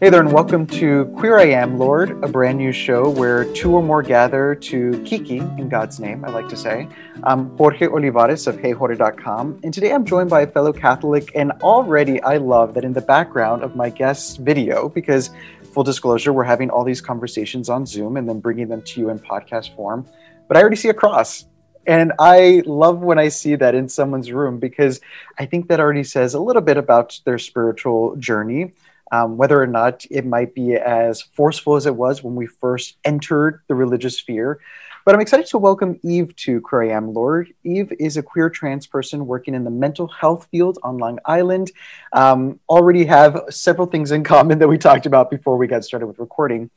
Hey there, and welcome to Queer I Am, Lord, a brand new show where two or more gather to Kiki, in God's name, I like to say. I'm Xorje Olivares of HeyXorje.com, and today I'm joined by a fellow Catholic, and already I love that in the background of my guest's video, because full disclosure, we're having all these conversations on Zoom and then bringing them to you in podcast form. But I already see a cross. And I love when I see that in someone's room because I think that already says a little bit about their spiritual journey um, whether or not it might be as forceful as it was when we first entered the religious sphere. But I'm excited to welcome Eve to Queer Am Lord. Eve is a queer trans person working in the mental health field on Long Island. Um, already have several things in common that we talked about before we got started with recording.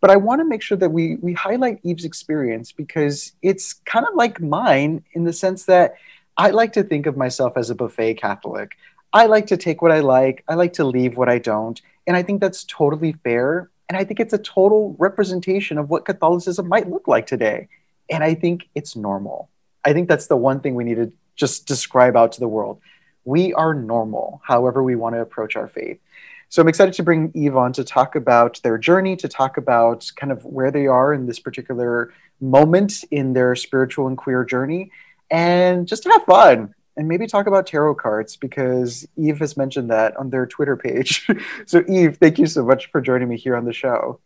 But I want to make sure that we, we highlight Eve's experience because it's kind of like mine in the sense that I like to think of myself as a buffet Catholic. I like to take what I like, I like to leave what I don't. And I think that's totally fair. And I think it's a total representation of what Catholicism might look like today. And I think it's normal. I think that's the one thing we need to just describe out to the world. We are normal, however, we want to approach our faith. So I'm excited to bring Eve on to talk about their journey, to talk about kind of where they are in this particular moment in their spiritual and queer journey, and just to have fun and maybe talk about tarot cards because Eve has mentioned that on their Twitter page. so, Eve, thank you so much for joining me here on the show.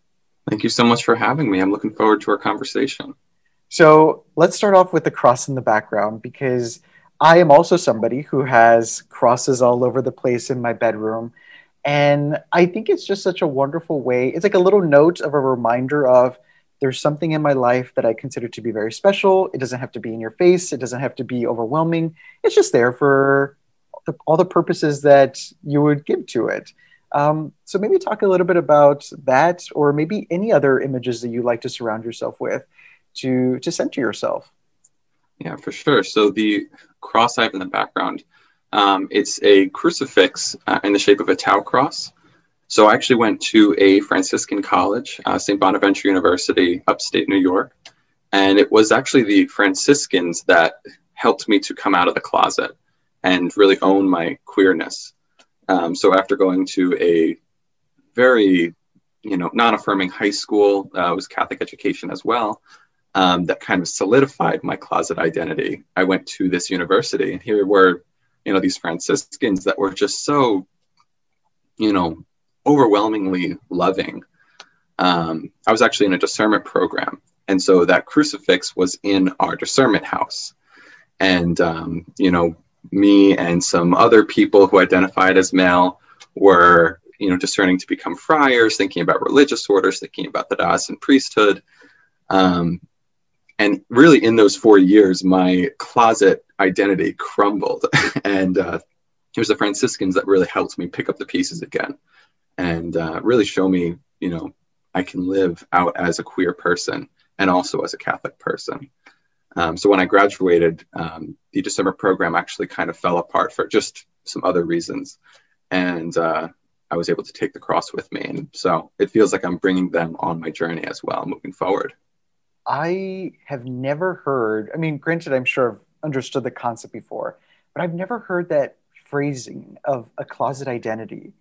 Thank you so much for having me. I'm looking forward to our conversation. So, let's start off with the cross in the background because I am also somebody who has crosses all over the place in my bedroom. And I think it's just such a wonderful way. It's like a little note of a reminder of there's something in my life that I consider to be very special. It doesn't have to be in your face, it doesn't have to be overwhelming. It's just there for the, all the purposes that you would give to it. Um, so maybe talk a little bit about that, or maybe any other images that you like to surround yourself with to to center yourself. Yeah, for sure. So the cross I have in the background, um, it's a crucifix uh, in the shape of a tau cross. So I actually went to a Franciscan college, uh, St. Bonaventure University, upstate New York. And it was actually the Franciscans that helped me to come out of the closet and really own my queerness. Um, so after going to a very, you know, non-affirming high school, uh, was Catholic education as well, um, that kind of solidified my closet identity. I went to this university, and here were, you know, these Franciscans that were just so, you know, overwhelmingly loving. Um, I was actually in a discernment program. And so that crucifix was in our discernment house. And, um, you know, me and some other people who identified as male were, you know, discerning to become friars, thinking about religious orders, thinking about the diocesan priesthood. Um, and really, in those four years, my closet identity crumbled. and uh, it was the Franciscans that really helped me pick up the pieces again and uh, really show me, you know, I can live out as a queer person and also as a Catholic person. Um, so when I graduated, um, the discernment program actually kind of fell apart for just some other reasons, and uh, I was able to take the cross with me, and so it feels like I'm bringing them on my journey as well, moving forward. I have never heard. I mean, granted, I'm sure I've understood the concept before, but I've never heard that phrasing of a closet identity.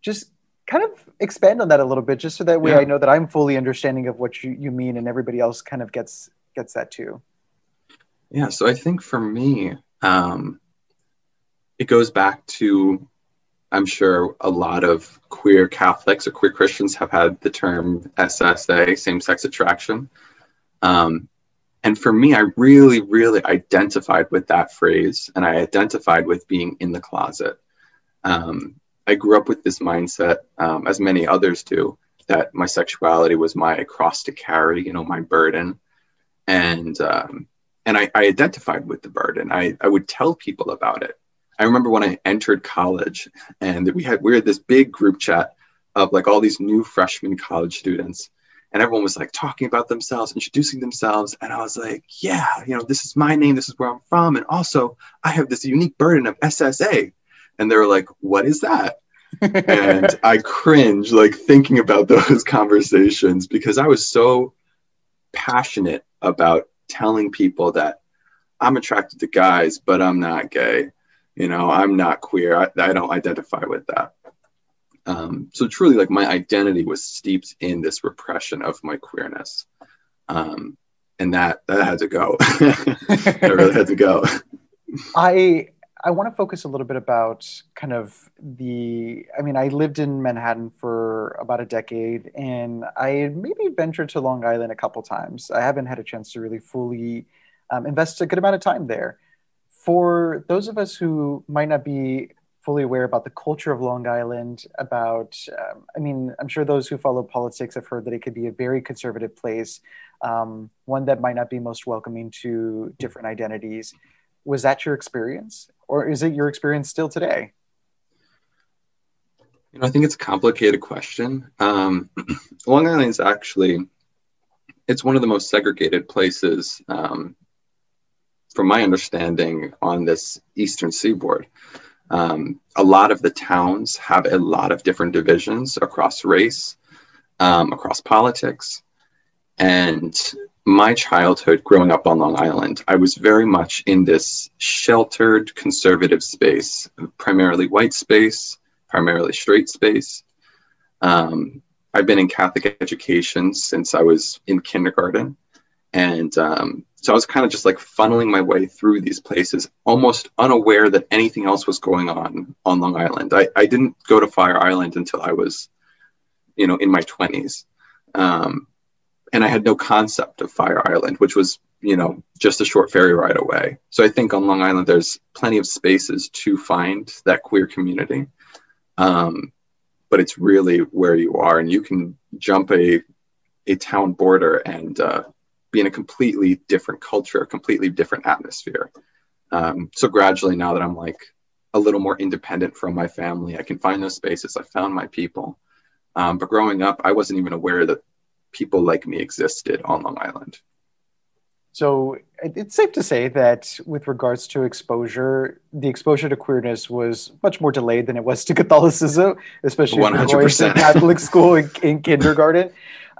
Just kind of expand on that a little bit just so that way yeah. i know that i'm fully understanding of what you, you mean and everybody else kind of gets gets that too. Yeah so i think for me um, it goes back to i'm sure a lot of queer catholics or queer christians have had the term ssa same-sex attraction. Um, and for me i really really identified with that phrase and i identified with being in the closet. Um, I grew up with this mindset, um, as many others do, that my sexuality was my cross to carry, you know, my burden, and um, and I, I, identified with the burden. I, I would tell people about it. I remember when I entered college, and we had we had this big group chat of like all these new freshman college students, and everyone was like talking about themselves, introducing themselves, and I was like, yeah, you know, this is my name, this is where I'm from, and also I have this unique burden of SSA and they were like, "What is that?" and I cringe like thinking about those conversations because I was so passionate about telling people that I'm attracted to guys, but I'm not gay. You know, I'm not queer. I, I don't identify with that. Um, so truly, like my identity was steeped in this repression of my queerness, um, and that that had to go. it really had to go. I I want to focus a little bit about kind of the. I mean, I lived in Manhattan for about a decade, and I maybe ventured to Long Island a couple times. I haven't had a chance to really fully um, invest a good amount of time there. For those of us who might not be fully aware about the culture of Long Island, about, um, I mean, I'm sure those who follow politics have heard that it could be a very conservative place, um, one that might not be most welcoming to different identities. Was that your experience? Or is it your experience still today? You know, I think it's a complicated question. Um, Long Island is actually it's one of the most segregated places, um, from my understanding, on this eastern seaboard. Um, a lot of the towns have a lot of different divisions across race, um, across politics, and my childhood growing up on Long Island, I was very much in this sheltered conservative space, primarily white space, primarily straight space. Um, I've been in Catholic education since I was in kindergarten. And um, so I was kind of just like funneling my way through these places, almost unaware that anything else was going on on Long Island. I, I didn't go to Fire Island until I was, you know, in my 20s. Um, and I had no concept of Fire Island, which was you know just a short ferry ride away. So I think on Long Island there's plenty of spaces to find that queer community, um, but it's really where you are, and you can jump a a town border and uh, be in a completely different culture, a completely different atmosphere. Um, so gradually, now that I'm like a little more independent from my family, I can find those spaces. I found my people. Um, but growing up, I wasn't even aware that people like me existed on Long Island. So it's safe to say that with regards to exposure, the exposure to queerness was much more delayed than it was to Catholicism, especially 100%. going to Catholic school in, in kindergarten.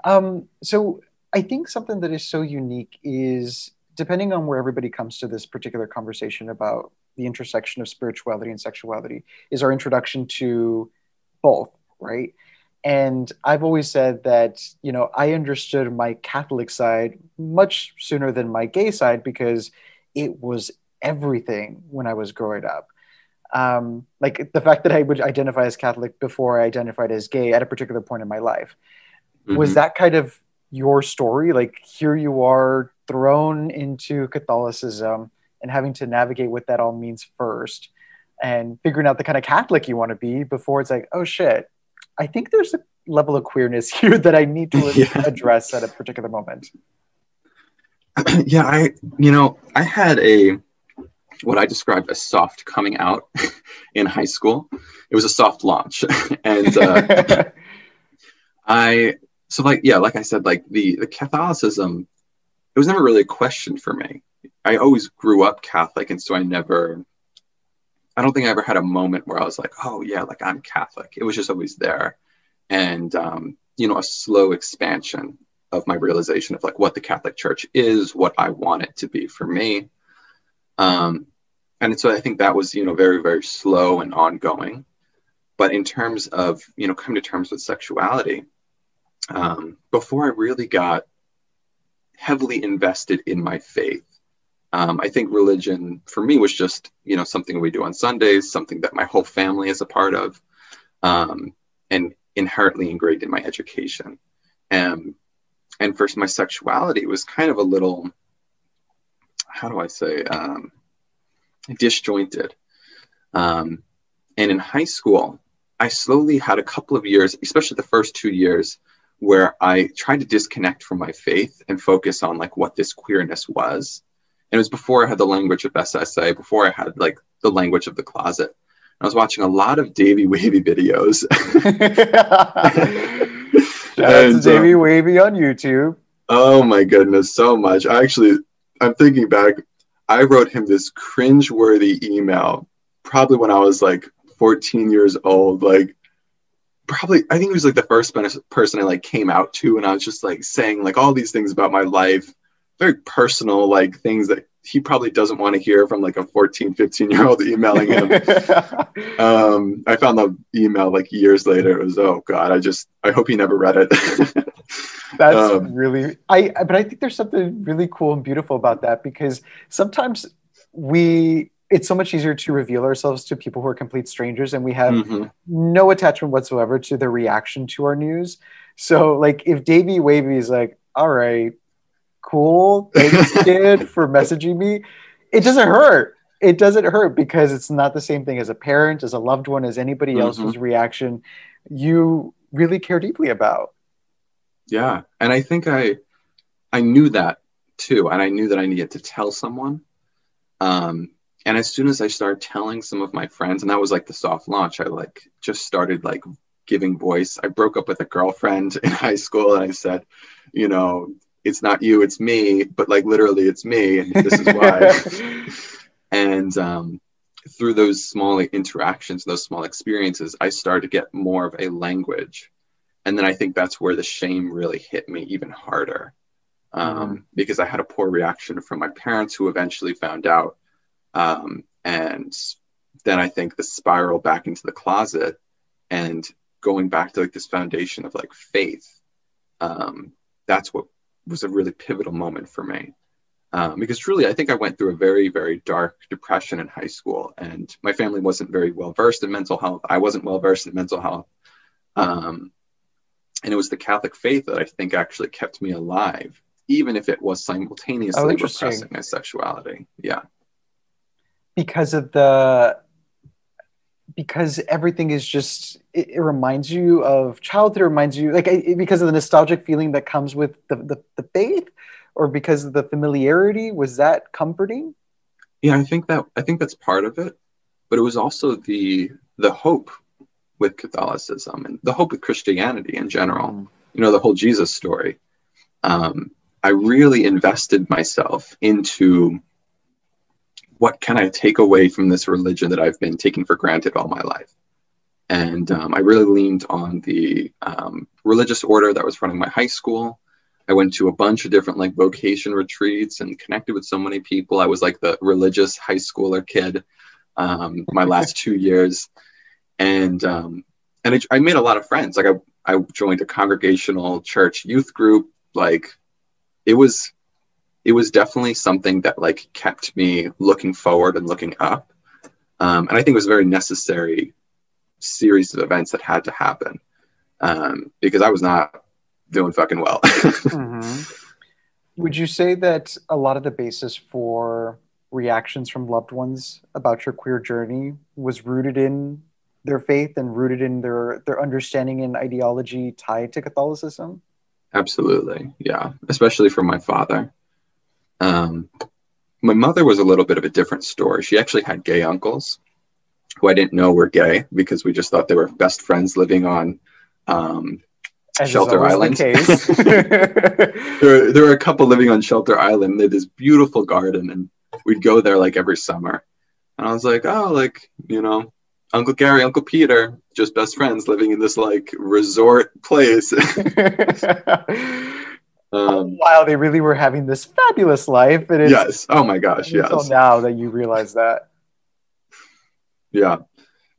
Um, so I think something that is so unique is depending on where everybody comes to this particular conversation about the intersection of spirituality and sexuality is our introduction to both, right? And I've always said that, you know, I understood my Catholic side much sooner than my gay side because it was everything when I was growing up. Um, like the fact that I would identify as Catholic before I identified as gay at a particular point in my life. Mm-hmm. Was that kind of your story? Like here you are thrown into Catholicism and having to navigate what that all means first and figuring out the kind of Catholic you want to be before it's like, oh shit, I think there's a level of queerness here that I need to yeah. address at a particular moment. yeah, I you know I had a what I described as soft coming out in high school. It was a soft launch, and uh, I so like yeah, like I said, like the the Catholicism, it was never really a question for me. I always grew up Catholic, and so I never I don't think I ever had a moment where I was like, oh yeah, like I'm Catholic. It was just always there, and um, you know, a slow expansion of my realization of like what the Catholic Church is, what I want it to be for me, um, and so I think that was you know very very slow and ongoing. But in terms of you know coming to terms with sexuality, um, before I really got heavily invested in my faith um, I think religion for me was just you know something we do on Sundays, something that my whole family is a part of, um, and inherently ingrained in my education. And and for my sexuality was kind of a little, how do I say, um, disjointed. Um, and in high school, I slowly had a couple of years, especially the first two years, where I tried to disconnect from my faith and focus on like what this queerness was it was before I had the language of SSA, before I had like the language of the closet. I was watching a lot of Davey Wavy videos. That's um, Davey um, Wavy on YouTube. Oh my goodness, so much. I actually, I'm thinking back. I wrote him this cringe-worthy email, probably when I was like 14 years old. Like, probably, I think he was like the first person I like came out to, and I was just like saying like all these things about my life very personal like things that he probably doesn't want to hear from like a 14, 15 year old emailing him. um, I found the email like years later. It was, oh God, I just, I hope he never read it. That's um, really, I, but I think there's something really cool and beautiful about that because sometimes we, it's so much easier to reveal ourselves to people who are complete strangers and we have mm-hmm. no attachment whatsoever to the reaction to our news. So like if Davey Wavy is like, all right, cool. Thanks, kid, for messaging me. It doesn't hurt. It doesn't hurt because it's not the same thing as a parent, as a loved one, as anybody mm-hmm. else's reaction you really care deeply about. Yeah. And I think I I knew that too. And I knew that I needed to tell someone. Um, and as soon as I started telling some of my friends, and that was like the soft launch, I like just started like giving voice. I broke up with a girlfriend in high school and I said, you know, it's not you, it's me, but like literally it's me, and this is why. and um, through those small interactions, those small experiences, I started to get more of a language. And then I think that's where the shame really hit me even harder. Um, mm-hmm. Because I had a poor reaction from my parents who eventually found out. Um, and then I think the spiral back into the closet and going back to like this foundation of like faith. Um, that's what was a really pivotal moment for me. Um, because truly, I think I went through a very, very dark depression in high school, and my family wasn't very well versed in mental health. I wasn't well versed in mental health. Um, and it was the Catholic faith that I think actually kept me alive, even if it was simultaneously oh, repressing my sexuality. Yeah. Because of the because everything is just it, it, reminds you of childhood it reminds you like it, because of the nostalgic feeling that comes with the, the, the faith or because of the familiarity was that comforting yeah i think that i think that's part of it but it was also the the hope with catholicism and the hope with christianity in general mm. you know the whole jesus story um, i really invested myself into what can I take away from this religion that I've been taking for granted all my life? And um, I really leaned on the um, religious order that was running my high school. I went to a bunch of different like vocation retreats and connected with so many people. I was like the religious high schooler kid um, my last two years, and um, and I, I, made a lot of friends. Like I I joined a congregational church youth group. Like it was it was definitely something that like kept me looking forward and looking up. Um, and I think it was a very necessary series of events that had to happen um, because I was not doing fucking well. mm-hmm. Would you say that a lot of the basis for reactions from loved ones about your queer journey was rooted in their faith and rooted in their their understanding and ideology tied to Catholicism? Absolutely, yeah, especially from my father. Um, my mother was a little bit of a different story. She actually had gay uncles who I didn't know were gay because we just thought they were best friends living on um, Shelter Island. The there, there were a couple living on Shelter Island. They had this beautiful garden, and we'd go there like every summer. And I was like, oh, like, you know, Uncle Gary, Uncle Peter, just best friends living in this like resort place. Um, while they really were having this fabulous life. And yes. Oh my gosh. Yes. Until now that you realize that. Yeah.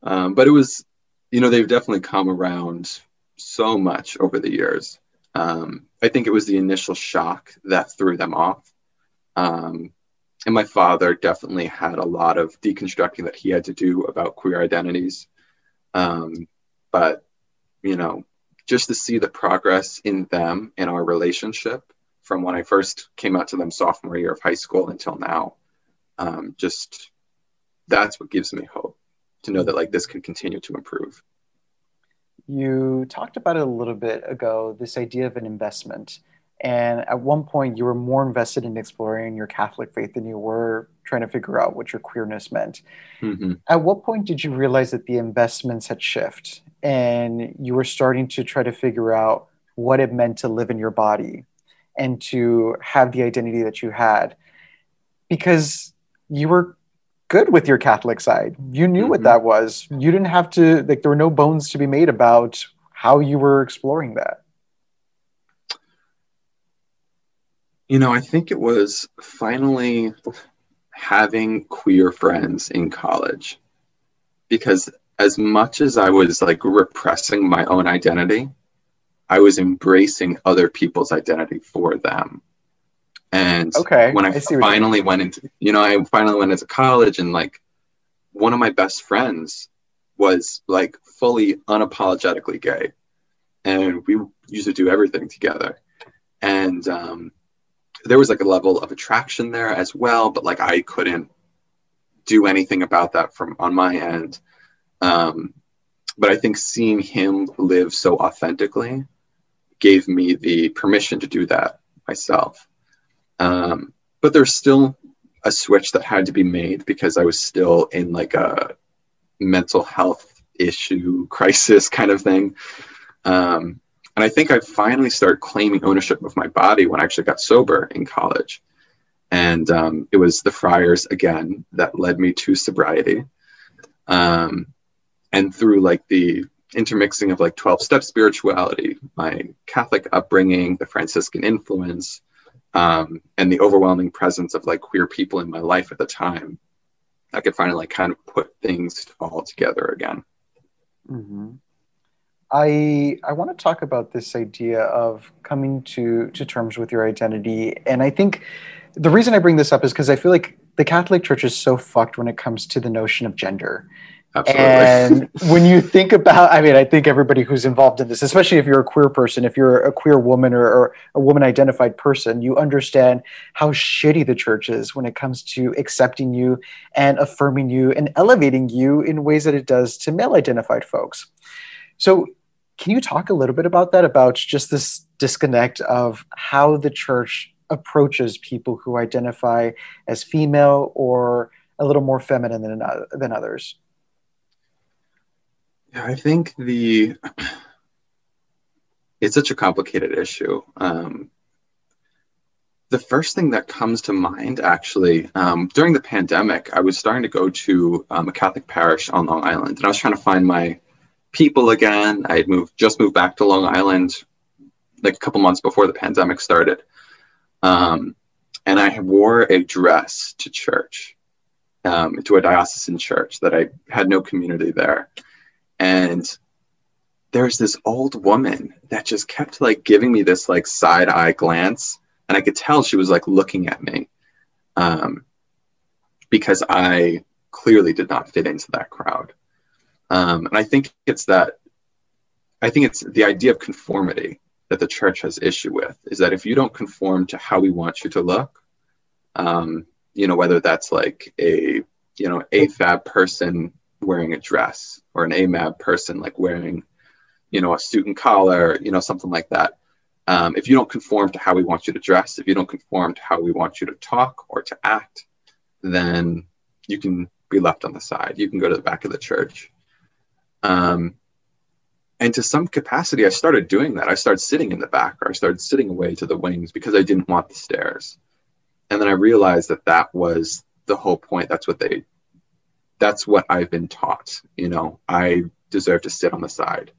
Um, but it was, you know, they've definitely come around so much over the years. Um, I think it was the initial shock that threw them off. Um, and my father definitely had a lot of deconstructing that he had to do about queer identities. Um, but, you know, just to see the progress in them in our relationship from when I first came out to them sophomore year of high school until now. Um, just that's what gives me hope to know that like this can continue to improve. You talked about it a little bit ago, this idea of an investment. And at one point, you were more invested in exploring your Catholic faith than you were trying to figure out what your queerness meant. Mm-hmm. At what point did you realize that the investments had shifted and you were starting to try to figure out what it meant to live in your body and to have the identity that you had? Because you were good with your Catholic side. You knew mm-hmm. what that was. You didn't have to, like, there were no bones to be made about how you were exploring that. You know, I think it was finally having queer friends in college because as much as I was like repressing my own identity, I was embracing other people's identity for them. And okay, when I, I finally went into, you know, I finally went into college and like one of my best friends was like fully unapologetically gay. And we used to do everything together. And um, there was like a level of attraction there as well, but like I couldn't do anything about that from on my end. Um, but I think seeing him live so authentically gave me the permission to do that myself. Um, but there's still a switch that had to be made because I was still in like a mental health issue crisis kind of thing. Um, and I think I finally started claiming ownership of my body when I actually got sober in college. And um, it was the friars again that led me to sobriety. Um, and through like the intermixing of like 12 step spirituality, my Catholic upbringing, the Franciscan influence, um, and the overwhelming presence of like queer people in my life at the time, I could finally like kind of put things all together again. Mm-hmm. I I want to talk about this idea of coming to to terms with your identity, and I think the reason I bring this up is because I feel like the Catholic Church is so fucked when it comes to the notion of gender. Absolutely. And when you think about, I mean, I think everybody who's involved in this, especially if you're a queer person, if you're a queer woman or, or a woman identified person, you understand how shitty the church is when it comes to accepting you and affirming you and elevating you in ways that it does to male identified folks. So, can you talk a little bit about that? About just this disconnect of how the church approaches people who identify as female or a little more feminine than, than others? Yeah, I think the it's such a complicated issue. Um, the first thing that comes to mind, actually, um, during the pandemic, I was starting to go to um, a Catholic parish on Long Island, and I was trying to find my people again. I had moved, just moved back to Long Island, like a couple months before the pandemic started, um, and I wore a dress to church, um, to a diocesan church that I had no community there. And there's this old woman that just kept like giving me this like side eye glance. And i could tell she was like looking at me um, because i clearly did not fit into that crowd um, and i think it's that i think it's the idea of conformity that the church has issue with is that if you don't conform to how we want you to look um, you know whether that's like a you know afab person wearing a dress or an AMAB person like wearing, you know, a suit and collar, you know, something like that. Um, if you don't conform to how we want you to dress, if you don't conform to how we want you to talk or to act, then you can be left on the side. You can go to the back of the church. Um, and to some capacity, I started doing that. I started sitting in the back or I started sitting away to the wings because I didn't want the stares. And then I realized that that was the whole point. That's what they that's what I've been taught. You know, I deserve to sit on the side.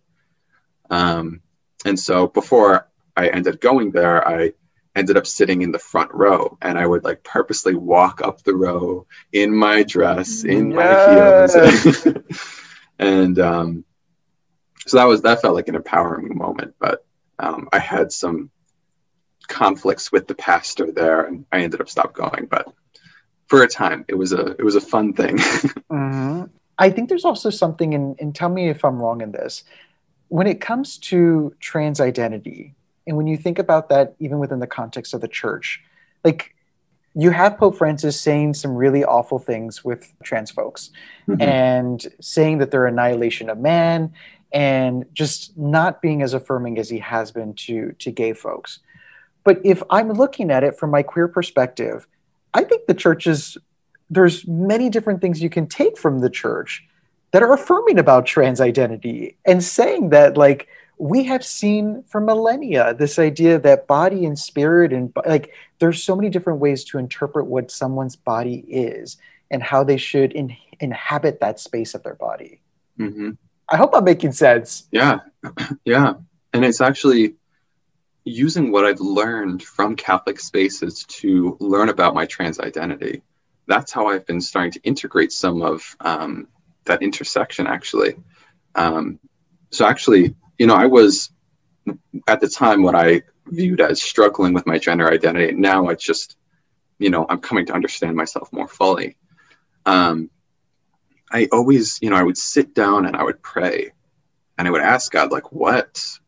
Um, and so before I ended up going there, I ended up sitting in the front row and I would like purposely walk up the row in my dress, in yes. my heels. and um, so that was, that felt like an empowering moment. But um, I had some conflicts with the pastor there and I ended up stop going. But for a time. It was a it was a fun thing. mm-hmm. I think there's also something, in, and tell me if I'm wrong in this. When it comes to trans identity, and when you think about that, even within the context of the church, like you have Pope Francis saying some really awful things with trans folks mm-hmm. and saying that they're annihilation of man and just not being as affirming as he has been to to gay folks. But if I'm looking at it from my queer perspective, I think the church is there's many different things you can take from the church that are affirming about trans identity and saying that like we have seen for millennia this idea that body and spirit and like there's so many different ways to interpret what someone's body is and how they should in, inhabit that space of their body mm-hmm. i hope i'm making sense yeah yeah and it's actually using what I've learned from Catholic spaces to learn about my trans identity. that's how I've been starting to integrate some of um, that intersection actually. Um, so actually, you know, I was at the time what I viewed as struggling with my gender identity. Now it's just, you know, I'm coming to understand myself more fully. Um, I always, you know, I would sit down and I would pray and I would ask God, like, what,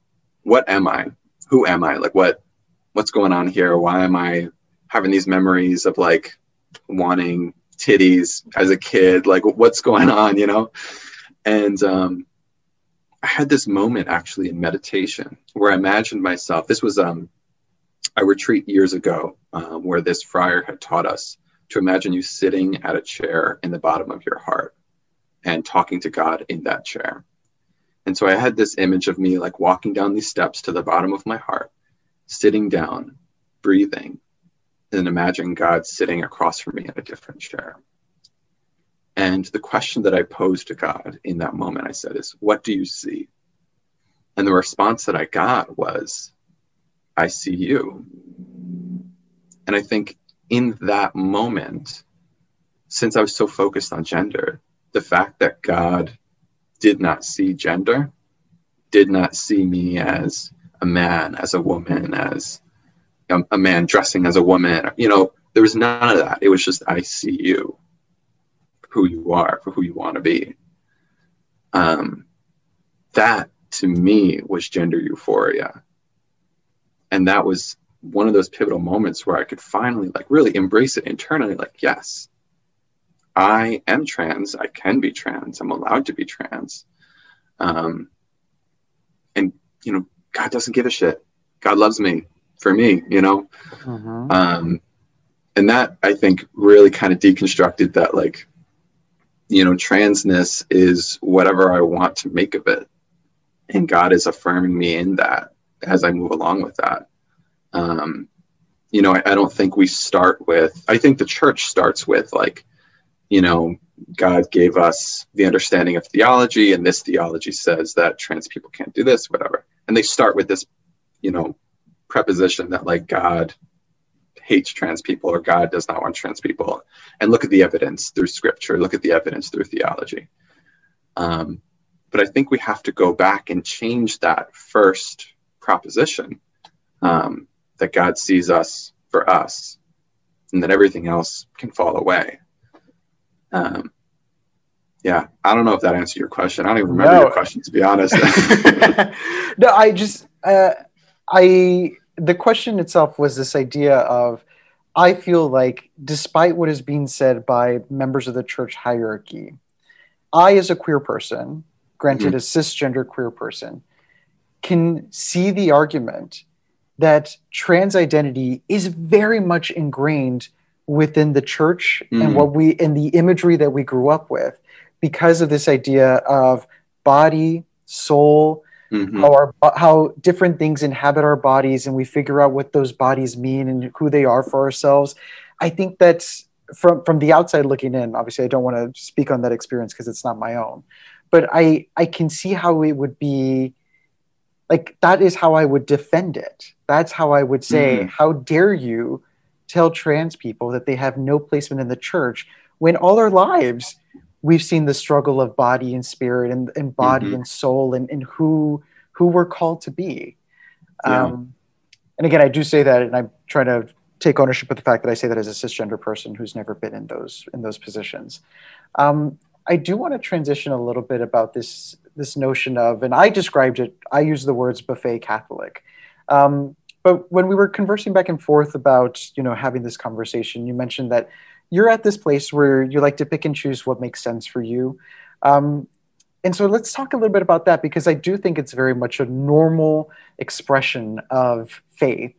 what am I? Who am I? Like, what, what's going on here? Why am I having these memories of like wanting titties as a kid? Like, what's going on, you know? And um, I had this moment actually in meditation where I imagined myself. This was um, a retreat years ago um, where this friar had taught us to imagine you sitting at a chair in the bottom of your heart and talking to God in that chair. And so I had this image of me like walking down these steps to the bottom of my heart, sitting down, breathing, and imagining God sitting across from me in a different chair. And the question that I posed to God in that moment, I said, is, What do you see? And the response that I got was, I see you. And I think in that moment, since I was so focused on gender, the fact that God did not see gender, did not see me as a man, as a woman, as a, man dressing as a woman, you know, there was none of that. It was just, I see you who you are, for who you want to be. Um, that to me was gender euphoria. And that was one of those pivotal moments where I could finally like really embrace it internally, like, yes, I am trans, I can be trans, I'm allowed to be trans. Um, and you know, God doesn't give a shit. God loves me for me, you know? Mm-hmm. Um, and that I think really kind of deconstructed that like you know, transness is whatever I want to make of it. And God is affirming me in that as I move along with that. Um, you know, I, I don't think we start with, I think the church starts with like, you know, God gave us the understanding of theology, and this theology says that trans people can't do this, whatever. And they start with this, you know, preposition that like God hates trans people or God does not want trans people. And look at the evidence through scripture, look at the evidence through theology. Um, but I think we have to go back and change that first proposition um, that God sees us for us and that everything else can fall away. Um, yeah, I don't know if that answered your question. I don't even remember no. your question to be honest. no, I just uh, I the question itself was this idea of I feel like, despite what is being said by members of the church hierarchy, I, as a queer person, granted mm-hmm. a cisgender queer person, can see the argument that trans identity is very much ingrained within the church mm-hmm. and what we and the imagery that we grew up with because of this idea of body, soul, mm-hmm. how our how different things inhabit our bodies and we figure out what those bodies mean and who they are for ourselves i think that's from from the outside looking in obviously i don't want to speak on that experience because it's not my own but i i can see how it would be like that is how i would defend it that's how i would say mm-hmm. how dare you tell trans people that they have no placement in the church when all our lives we've seen the struggle of body and spirit and, and body mm-hmm. and soul and, and who who we're called to be. Yeah. Um, and again, I do say that, and I'm trying to take ownership of the fact that I say that as a cisgender person who's never been in those in those positions. Um, I do want to transition a little bit about this this notion of, and I described it. I use the words buffet Catholic. Um, but when we were conversing back and forth about you know having this conversation, you mentioned that you're at this place where you like to pick and choose what makes sense for you. Um, and so let's talk a little bit about that because I do think it's very much a normal expression of faith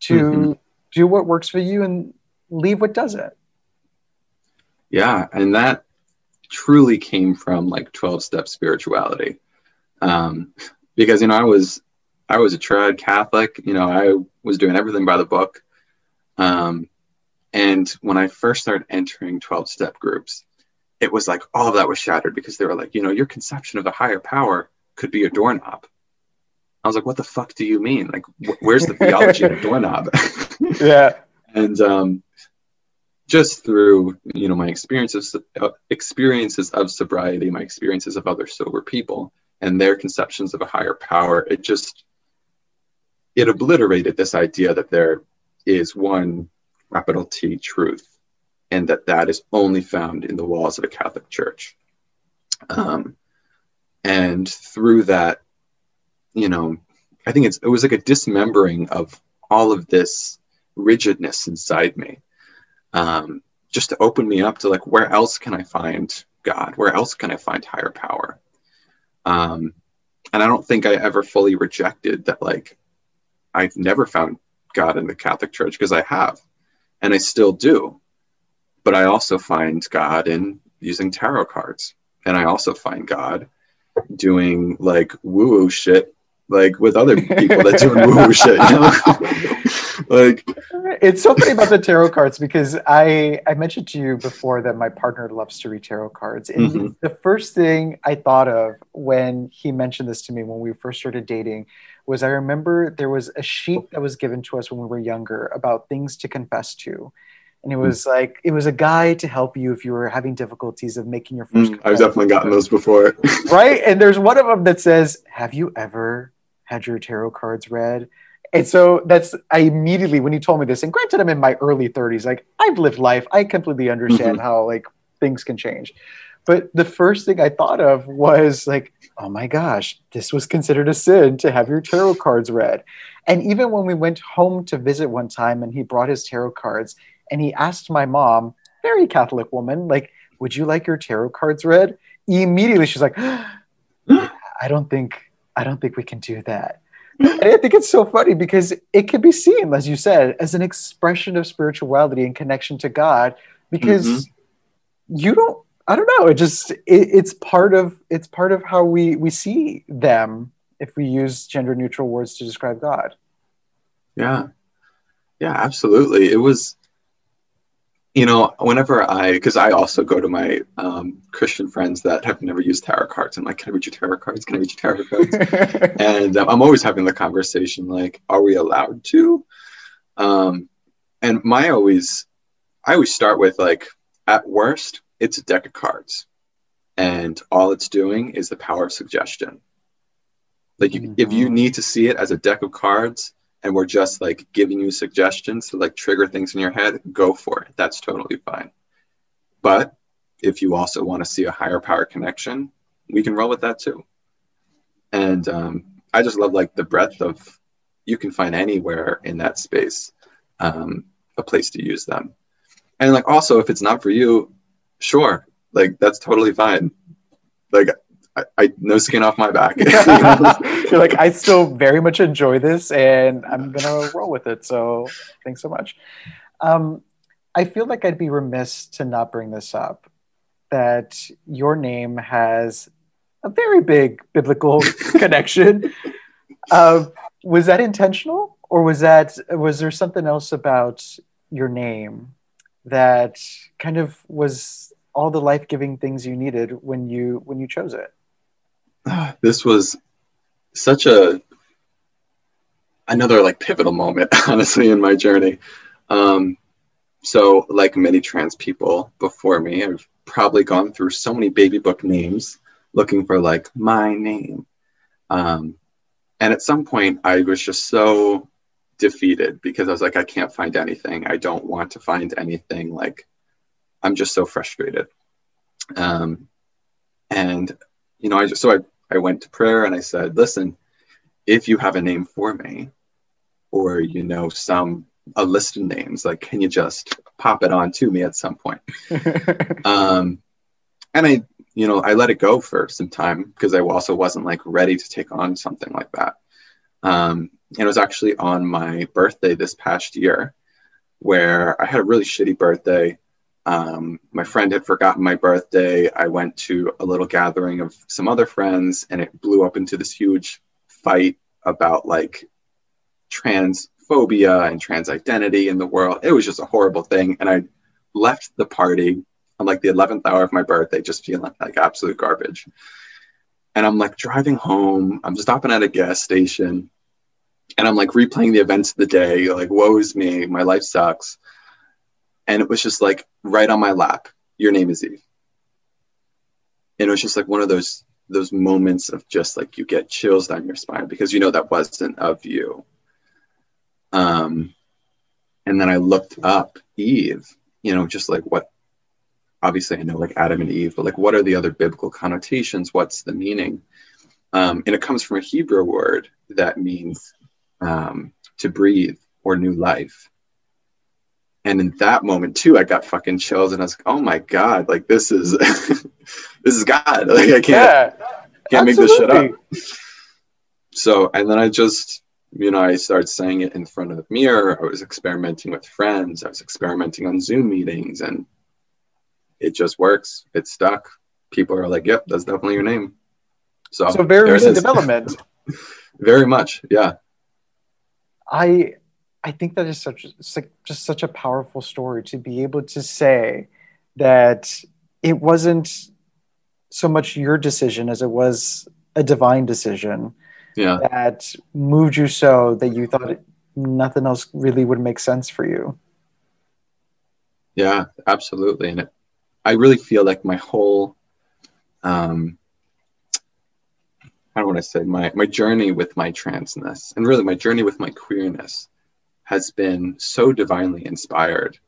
to mm-hmm. do what works for you and leave what doesn't. Yeah, and that truly came from like 12 step spirituality. Um, because you know, I was I was a trad Catholic, you know, I was doing everything by the book. Um, and when I first started entering 12 step groups, it was like all of that was shattered because they were like, you know, your conception of the higher power could be a doorknob. I was like, what the fuck do you mean? Like, wh- where's the theology of a doorknob? yeah. And um, just through you know my experiences uh, experiences of sobriety, my experiences of other sober people, and their conceptions of a higher power, it just it obliterated this idea that there is one capital T truth, and that that is only found in the walls of a Catholic Church. Um, and through that, you know, I think it's it was like a dismembering of all of this rigidness inside me, um, just to open me up to like where else can I find God? Where else can I find higher power? Um, and I don't think I ever fully rejected that. Like, I've never found God in the Catholic Church because I have, and I still do. But I also find God in using tarot cards, and I also find God doing like woo woo shit like with other people that doing woo woo shit, you know? like it's so funny about the tarot cards because I I mentioned to you before that my partner loves to read tarot cards. And mm-hmm. the first thing I thought of when he mentioned this to me when we first started dating was I remember there was a sheet that was given to us when we were younger about things to confess to and it hmm. was like it was a guide to help you if you were having difficulties of making your first. Mm, I've definitely gotten those before. right, and there's one of them that says, "Have you ever had your tarot cards read?" And so that's I immediately when you told me this, and granted, I'm in my early 30s. Like I've lived life, I completely understand mm-hmm. how like things can change. But the first thing I thought of was like, oh my gosh, this was considered a sin to have your tarot cards read. And even when we went home to visit one time and he brought his tarot cards, and he asked my mom, very Catholic woman, like, would you like your tarot cards read? Immediately she's like, I don't think I don't think we can do that. And I think it's so funny because it can be seen, as you said, as an expression of spirituality and connection to God, because mm-hmm. you don't I don't know, it just it, it's part of it's part of how we we see them if we use gender neutral words to describe God. Yeah. Yeah, absolutely. It was you know, whenever I, because I also go to my um, Christian friends that have never used tarot cards, I'm like, can I read your tarot cards? Can I read your tarot cards? and um, I'm always having the conversation like, are we allowed to? Um, and my always, I always start with like, at worst, it's a deck of cards, and all it's doing is the power of suggestion. Like, mm-hmm. if you mm-hmm. need to see it as a deck of cards, and we're just like giving you suggestions to like trigger things in your head, go for it. That's totally fine. But if you also want to see a higher power connection, we can roll with that too. And um, I just love like the breadth of you can find anywhere in that space um, a place to use them. And like also if it's not for you, sure, like that's totally fine. Like I, I, no skin off my back. You're like, I still very much enjoy this, and I'm gonna roll with it. So, thanks so much. Um, I feel like I'd be remiss to not bring this up. That your name has a very big biblical connection. Uh, was that intentional, or was that was there something else about your name that kind of was all the life-giving things you needed when you when you chose it? this was such a another like pivotal moment honestly in my journey um, so like many trans people before me i've probably gone through so many baby book names looking for like my name um, and at some point i was just so defeated because i was like i can't find anything i don't want to find anything like i'm just so frustrated um, and you know, I just so I, I went to prayer and I said, listen, if you have a name for me, or you know, some a list of names, like can you just pop it on to me at some point? um, and I, you know, I let it go for some time because I also wasn't like ready to take on something like that. Um, it was actually on my birthday this past year where I had a really shitty birthday. Um, my friend had forgotten my birthday. I went to a little gathering of some other friends, and it blew up into this huge fight about like transphobia and trans identity in the world. It was just a horrible thing. And I left the party on like the 11th hour of my birthday, just feeling like absolute garbage. And I'm like driving home, I'm stopping at a gas station, and I'm like replaying the events of the day, like, woe is me, my life sucks and it was just like right on my lap. Your name is Eve, and it was just like one of those those moments of just like you get chills down your spine because you know that wasn't of you. Um, and then I looked up Eve, you know, just like what obviously I know like Adam and Eve, but like what are the other biblical connotations? What's the meaning? Um, and it comes from a Hebrew word that means um, to breathe or new life. And in that moment too, I got fucking chills, and I was like, "Oh my god! Like this is, this is God! Like I can't, yeah, can't make this shit up." So, and then I just, you know, I started saying it in front of the mirror. I was experimenting with friends. I was experimenting on Zoom meetings, and it just works. It stuck. People are like, "Yep, that's definitely your name." So, so very recent development. very much, yeah. I I think that is such just such a powerful story to be able to say that it wasn't so much your decision as it was a divine decision yeah. that moved you so that you thought it, nothing else really would make sense for you. Yeah, absolutely. And it, I really feel like my whole, um, I don't want to say my, my journey with my transness and really my journey with my queerness has been so divinely inspired.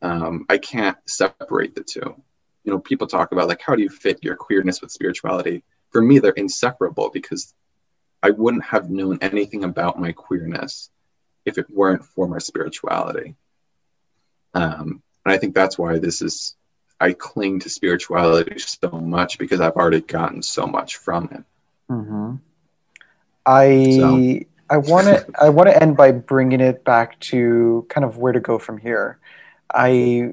Um, I can't separate the two. You know, people talk about like, how do you fit your queerness with spirituality? For me, they're inseparable because I wouldn't have known anything about my queerness if it weren't for my spirituality. Um, and I think that's why this is, I cling to spirituality so much because I've already gotten so much from it. Mm-hmm. I so. I want to I want to end by bringing it back to kind of where to go from here. I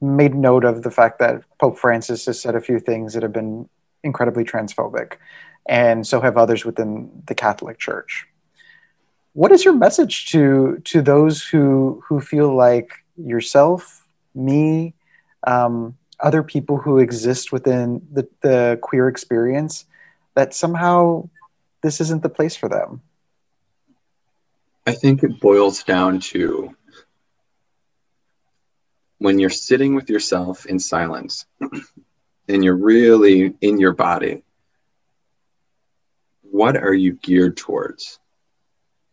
made note of the fact that Pope Francis has said a few things that have been incredibly transphobic, and so have others within the Catholic Church. What is your message to to those who who feel like yourself, me, um, other people who exist within the, the queer experience that somehow this isn't the place for them? I think it boils down to when you're sitting with yourself in silence and you're really in your body, what are you geared towards?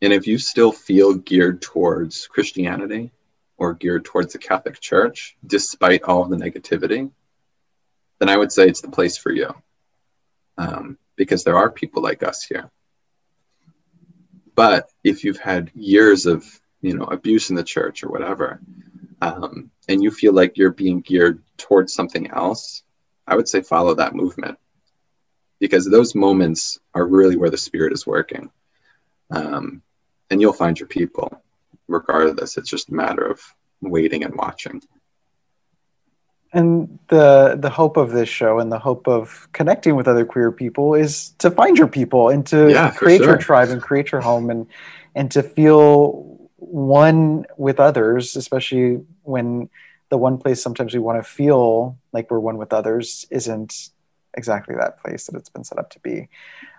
And if you still feel geared towards Christianity or geared towards the Catholic Church, despite all the negativity, then I would say it's the place for you. Um, because there are people like us here. But if you've had years of you know abuse in the church or whatever, um, and you feel like you're being geared towards something else, I would say follow that movement because those moments are really where the spirit is working, um, and you'll find your people. Regardless, it's just a matter of waiting and watching and the the hope of this show and the hope of connecting with other queer people is to find your people and to yeah, create sure. your tribe and create your home and and to feel one with others especially when the one place sometimes we want to feel like we're one with others isn't exactly that place that it's been set up to be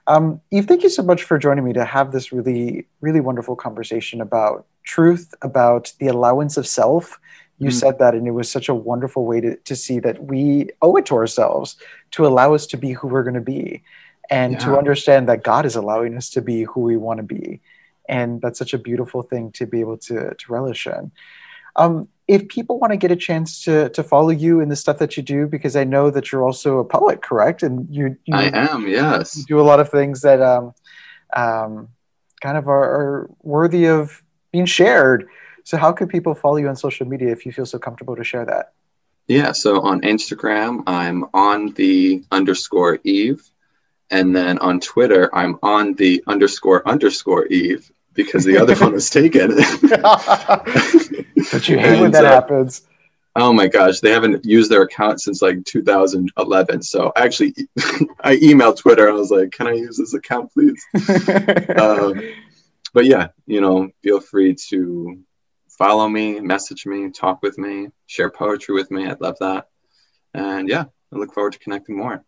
um, eve thank you so much for joining me to have this really really wonderful conversation about truth about the allowance of self you mm-hmm. said that and it was such a wonderful way to, to see that we owe it to ourselves to allow us to be who we're going to be and yeah. to understand that god is allowing us to be who we want to be. And that's such a beautiful thing to be able to, to relish in. Um, if people want to get a chance to, to follow you in the stuff that you do because i know that you're also a poet correct? And you, you i am yes. you do a lot of things that um, um, kind of are, are worthy of being shared so, how can people follow you on social media if you feel so comfortable to share that? Yeah, so on Instagram, I'm on the underscore Eve. And then on Twitter, I'm on the underscore underscore Eve because the other one was taken. but you hate and, when that uh, happens. Oh my gosh, they haven't used their account since like 2011. So actually, I emailed Twitter. I was like, "Can I use this account, please?" um, but yeah, you know, feel free to follow me, message me, talk with me, share poetry with me. I'd love that. And yeah, I look forward to connecting more.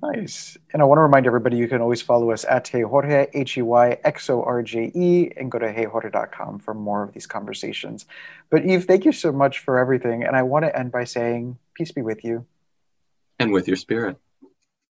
Nice. And I want to remind everybody you can always follow us at Hey Xorje, H E Y X O R J E, and go to HeyXorje.com for more of these conversations. But Eve, thank you so much for everything. And I want to end by saying, peace be with you. And with your spirit.